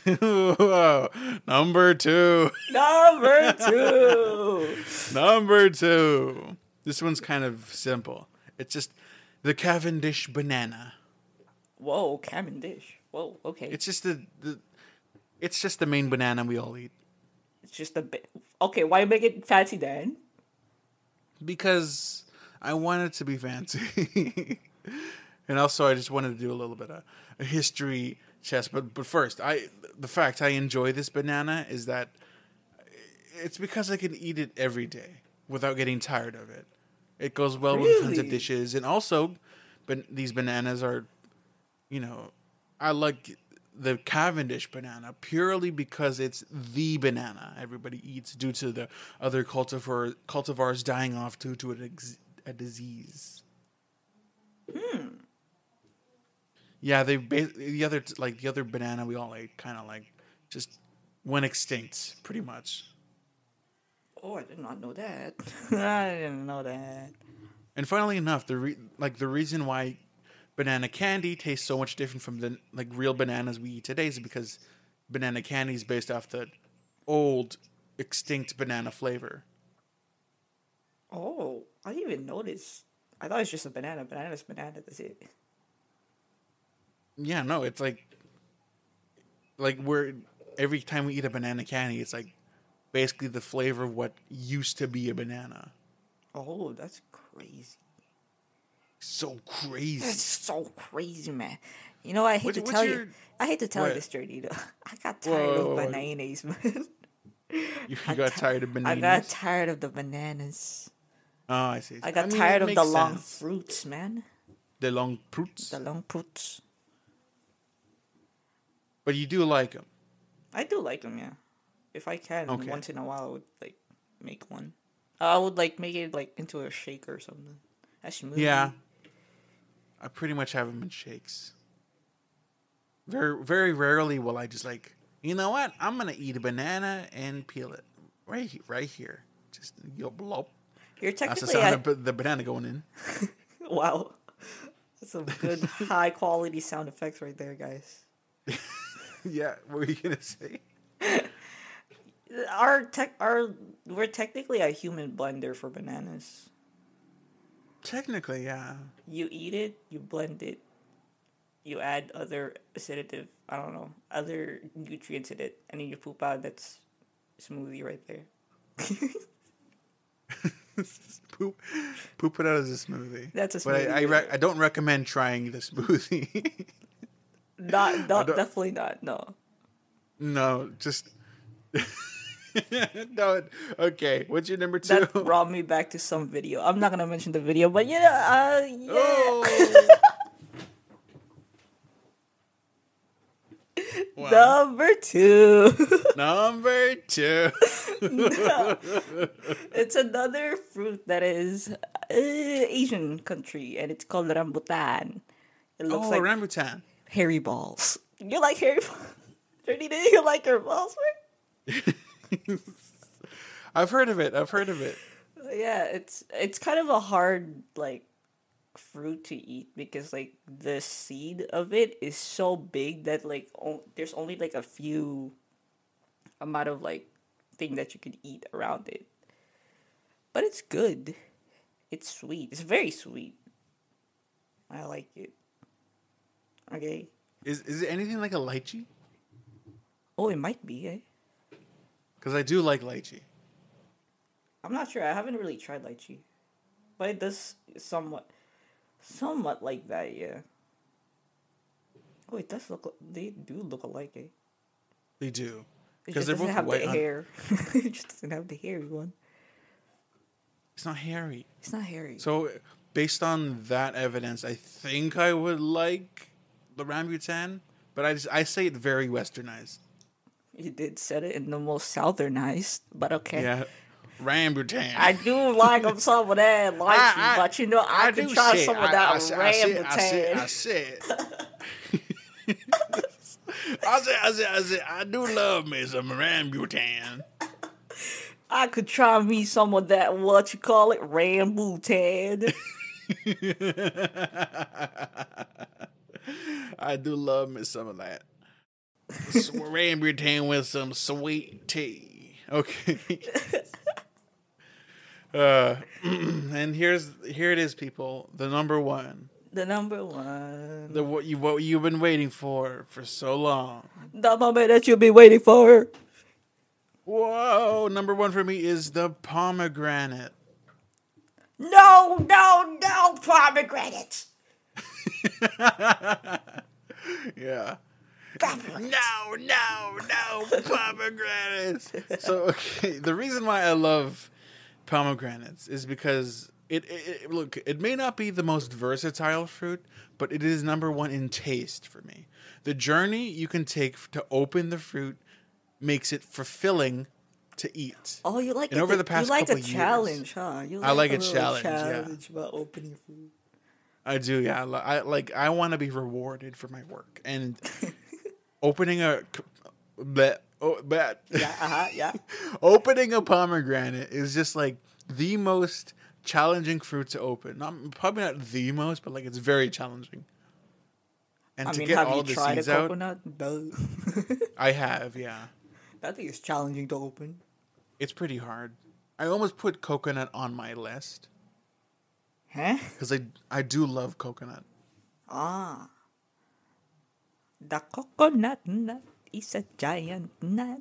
Number two. Number two. Number two. This one's kind of simple. It's just the Cavendish banana. Whoa, Cavendish. Whoa, okay. It's just the, the it's just the main banana we all eat. It's just a bit. Okay, why make it fancy then? Because I want it to be fancy. and also I just wanted to do a little bit of a history chess. But but first, I the fact I enjoy this banana is that it's because I can eat it every day without getting tired of it. It goes well with tons of dishes, and also, but these bananas are, you know, I like the Cavendish banana purely because it's the banana everybody eats due to the other cultivar cultivars dying off due to an ex- a disease. Hmm. Yeah, they the other like the other banana we all ate kind of like just went extinct pretty much. Oh, I did not know that. I didn't know that. And funnily enough, the re- like the reason why banana candy tastes so much different from the like real bananas we eat today is because banana candy is based off the old extinct banana flavor. Oh, I didn't even notice. I thought it's just a banana. Banana's banana. That's it. Yeah, no, it's like like we're every time we eat a banana candy, it's like basically the flavor of what used to be a banana. Oh, that's crazy. So crazy. That's so crazy, man. You know, I hate What's- to what's tell your- you. I hate to tell you this though. I got tired Whoa, of whoa, whoa. bananas, man. You got tired of bananas. I got tired of the bananas. oh, I see. I got mean, tired of the makes long fruits, man. the long fruits. The long fruits. But you do like them. I do like them, yeah. If I can, Okay. once in a while, I would like make one. I would like make it like into a shake or something. A smoothie. Yeah. I pretty much have them in shakes. Very, very rarely will I just like, you know what? I'm gonna eat a banana and peel it right, right here. Just yo blop. You're That's the technically sound of the banana going in. wow. That's some good high quality sound effects right there, guys. yeah. What were you gonna say? Our tech, our we're technically a human blender for bananas. Technically, yeah. You eat it, you blend it, you add other acidative, I don't know, other nutrients in it, and then you poop out. That's smoothie right there. poop, poop it out as a smoothie. That's a smoothie. But I, I, re- I don't recommend trying the smoothie. Not, not definitely not. No. no, just no, okay. What's your number two? That brought me back to some video. I'm not gonna mention the video, but yeah, uh, yeah. Oh. Wow. Number two. Number two. it's another fruit that is uh, Asian country, and it's called rambutan. It looks oh, like rambutan. hairy balls. You like hairy balls? Trinity, you like your balls? right? I've heard of it. I've heard of it. Yeah, it's it's kind of a hard like fruit to eat because like the seed of it is so big that like o- there's only like a few amount of like thing that you could eat around it. But it's good. It's sweet. It's very sweet. I like it. Okay. Is is it anything like a lychee? Oh, it might be. Eh? Because I do like lychee. I'm not sure. I haven't really tried lychee, but it does somewhat, somewhat like that. Yeah. Oh, it does look. They do look alike. Eh? They do. Because they're both have white. the hair. it just doesn't have the hairy one. It's not hairy. It's not hairy. So, based on that evidence, I think I would like the rambutan, but I just I say it very westernized. You did said it in the most southernized, but okay. Yeah, rambutan. I do like them some of that like I- I- but you know I, could do try some of that I I rambutan. I say, I say, I say, I say, I say, I do love me some rambutan. I could try me some of that. What you call it, rambutan? I do love me some of that. Rambutan with some sweet tea. Okay. uh, and here's here it is, people. The number one. the number one, The what you what you've been waiting for for so long. the moment that you've been waiting for. Whoa! Number one for me is the pomegranate. No, no, no, pomegranates. yeah. Pomegranates. No, no, no pomegranates. so okay, the reason why I love pomegranates is because it, it, it- look, it may not be the most versatile fruit, but it is number one in taste for me. The journey you can take to open the fruit makes it fulfilling to eat. Oh, you like And it, over the past you like couple a years- challenge, huh? You I like a little challenge, yeah. challenge about opening food. I do, yeah. I I like. I want to be rewarded for my work, and opening a, bleh, oh. Yeah, uh-huh, yeah. opening a pomegranate is just like the most challenging fruit to open. Not probably not the most, but like it's very challenging. And I to mean, get have all you the tried a seeds out. I have. Yeah, I think it's challenging to open. it's pretty hard. I almost put coconut on my list Huh? because I I do love coconut. Ah. The coconut nut is a giant nut.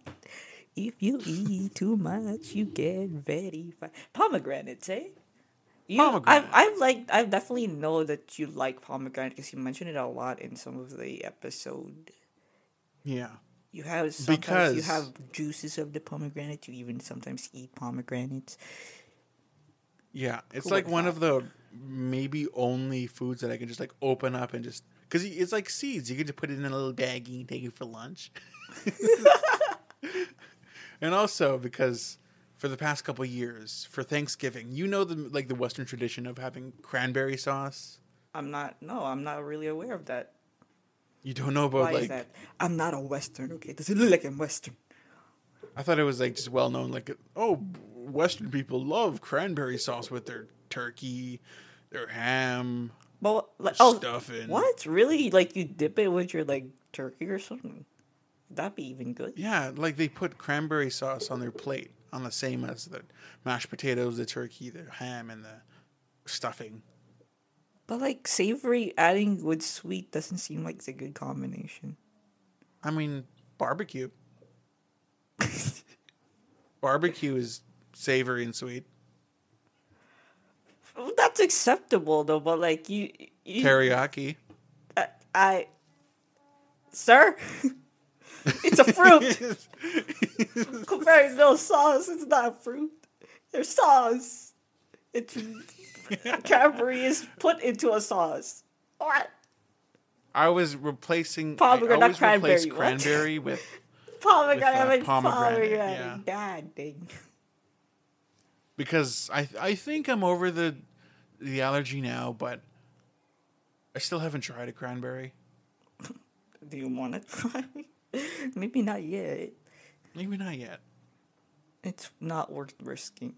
If you eat too much, you get very fat. Pomegranates, eh? You, I've, I've like, I definitely know that you like pomegranate because you mentioned it a lot in some of the episode. Yeah. You have sometimes you have juices of the pomegranate. You even sometimes eat pomegranates. Yeah, it's Cool like one that. of the maybe only foods that I can just like open up and just because it's like seeds. You can just put it in a little baggie and take it for lunch. and also because for the past couple years for Thanksgiving, you know the like the Western tradition of having cranberry sauce. I'm not. No, I'm not really aware of that. You don't know about Why like is that? I'm not a Western. Okay, does it look like I'm Western? I thought it was like just well known like oh Western people love cranberry sauce with their turkey, their ham. But like, oh, stuffing. what? Really? Like you dip it with your like turkey or something? That'd be even good. Yeah, like they put cranberry sauce on their plate on the same as the mashed potatoes, the turkey, the ham, and the stuffing. But like savory adding with sweet doesn't seem like it's a good combination. I mean, barbecue. barbecue is savory and sweet. That's acceptable though. But like you, you Teriyaki. I, I, sir, It's a fruit. Compared to no sauce, it's not a fruit. There's sauce. It's Cadbury is put into a sauce. What? I was replacing. Pomegranate, I always cranberry, what? cranberry with. Pomegranate, uh, with pomegranate, pomegranate. yeah. God dang. because I I think I'm over the the allergy now, but I still haven't tried a cranberry. Do you want to try? Maybe not yet. Maybe not yet. It's not worth risking.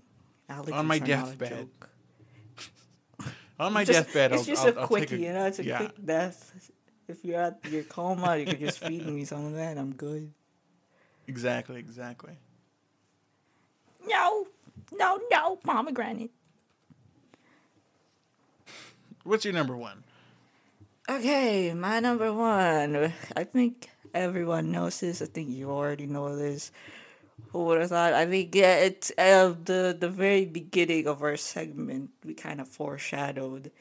Allergies On my deathbed. On my Just- deathbed, it's I'll, just I'll, a I'll quickie, a, you know. It's a yeah, quick death. If you're at your coma, you can just feed me some of that. I'm good. exactly, exactly. No, no, no, pomegranate. What's your number one? Okay, my number one. I think everyone knows this. I think you already know this. Who would have thought? I think yeah, it's uh, the the very beginning of our segment. We kind of foreshadowed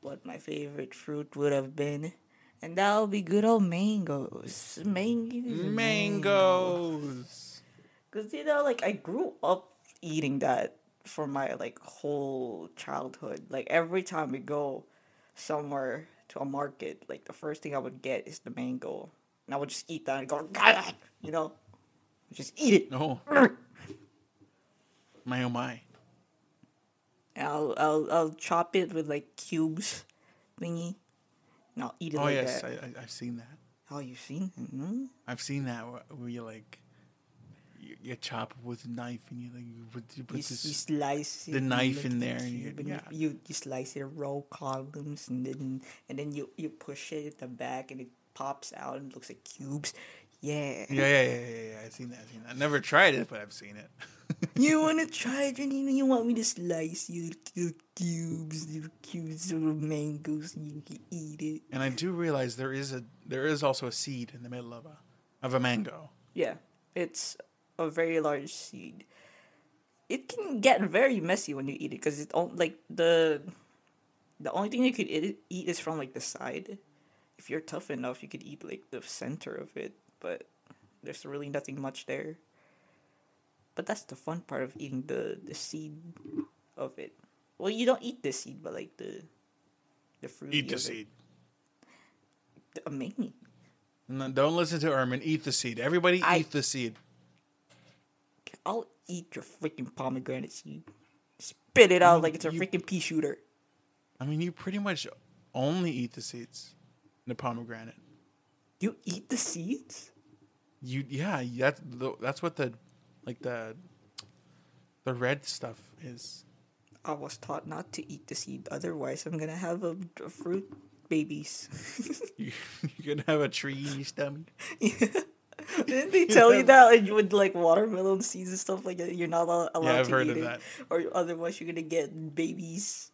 what my favorite fruit would have been, and that would be good old mangoes. Mangoes. Mangoes. Cause you know, like I grew up eating that for my like whole childhood. Like every time we go somewhere to a market, like the first thing I would get is the mango, and I would just eat that and go, "Gah!" you know, just eat it. No. my oh my. I'll I'll I'll chop it with like cubes, thingy, and I'll eat it Oh like yes, that. I, I, I've seen that. Oh, you've seen? it? hmm I've seen that where, where you like you, you chop it with a knife and you like you put, you put You, this you slice the knife in there and you- yeah. you, you slice it row columns and then and then you you push it at the back and it pops out and looks like cubes. Yeah. Yeah, yeah, yeah, yeah, yeah. I've seen that. I've seen that. Never tried it, but I've seen it. You wanna try it, Janina? You want me to slice you little cubes, little cubes of mangoes, and you can eat it. and I do realize there is a there is also a seed in the middle of a of a mango. Yeah, it's a very large seed. It can get very messy when you eat it because it on- like the the only thing you could eat, eat is from like the side. If you're tough enough, you could eat like the center of it, but there's really nothing much there. But that's the fun part of eating the the seed of it. Well, you don't eat the seed, but like the the fruit. Eat the seed. Amazing. Uh, no, don't listen to Ermen. Eat the seed. Everybody I- eat the seed. I'll eat your freaking pomegranate seed. Spit it out You- like it's a you- freaking pea shooter. I mean, you pretty much only eat the seeds. In the pomegranate. You eat the seeds? You yeah. That's that's what the like the the red stuff is. I was taught not to eat the seed, otherwise I'm gonna have a, a fruit babies. You, you're gonna have a tree in your stomach. Didn't they tell you that like, with like watermelon seeds and stuff like that? You're not allowed Yeah, I've to heard eat of it, that. or otherwise you're gonna get babies.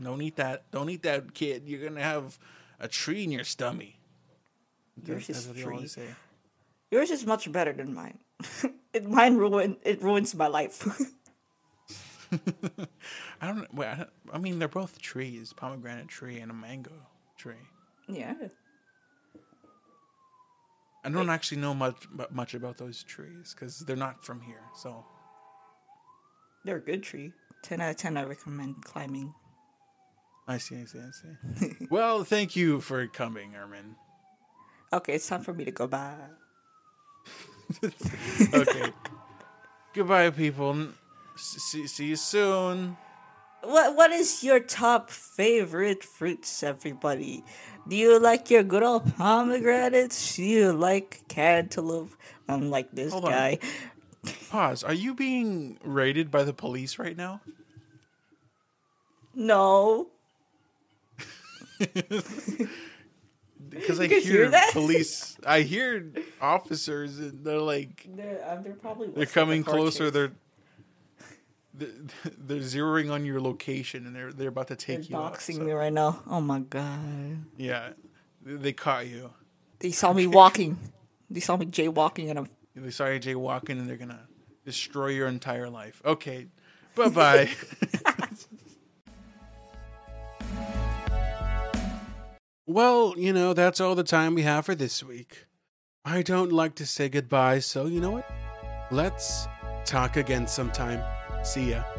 Don't eat that. Don't eat that, kid. You're gonna have a tree in your stomach. Yours is tree. Yours is much better than mine. it mine ruin it ruins my life. I don't. Wait, I, don't, I mean, they're both trees: pomegranate tree and a mango tree. yeah. I don't actually know much much about those trees because they're not from here. So They're a good tree. Ten out of ten I recommend climbing. I see, I see, I see. well, thank you for coming, Ermen. Okay, it's time for me to go bye. Okay. Goodbye, people. See, see you soon. What what is your top favorite fruits, everybody? Do you like your good old pomegranates? Do you like cantaloupe? Unlike this Hold on. guy. Pause. Are you being raided by the police right now? No. Because I hear, hear police. I hear officers, and they're like, They're uh, they're probably they're coming closer. They're they're they're zeroing on your location, and they're they're about to they're take you out. so- me right now. Oh my god. Yeah, they they caught you. They saw me walking. They saw me jaywalking and I'm They saw you jaywalking, and they're gonna destroy your entire life. Okay, bye bye. well, you know that's all the time we have for this week. I don't like to say goodbye, so you know what? Let's talk again sometime. See ya.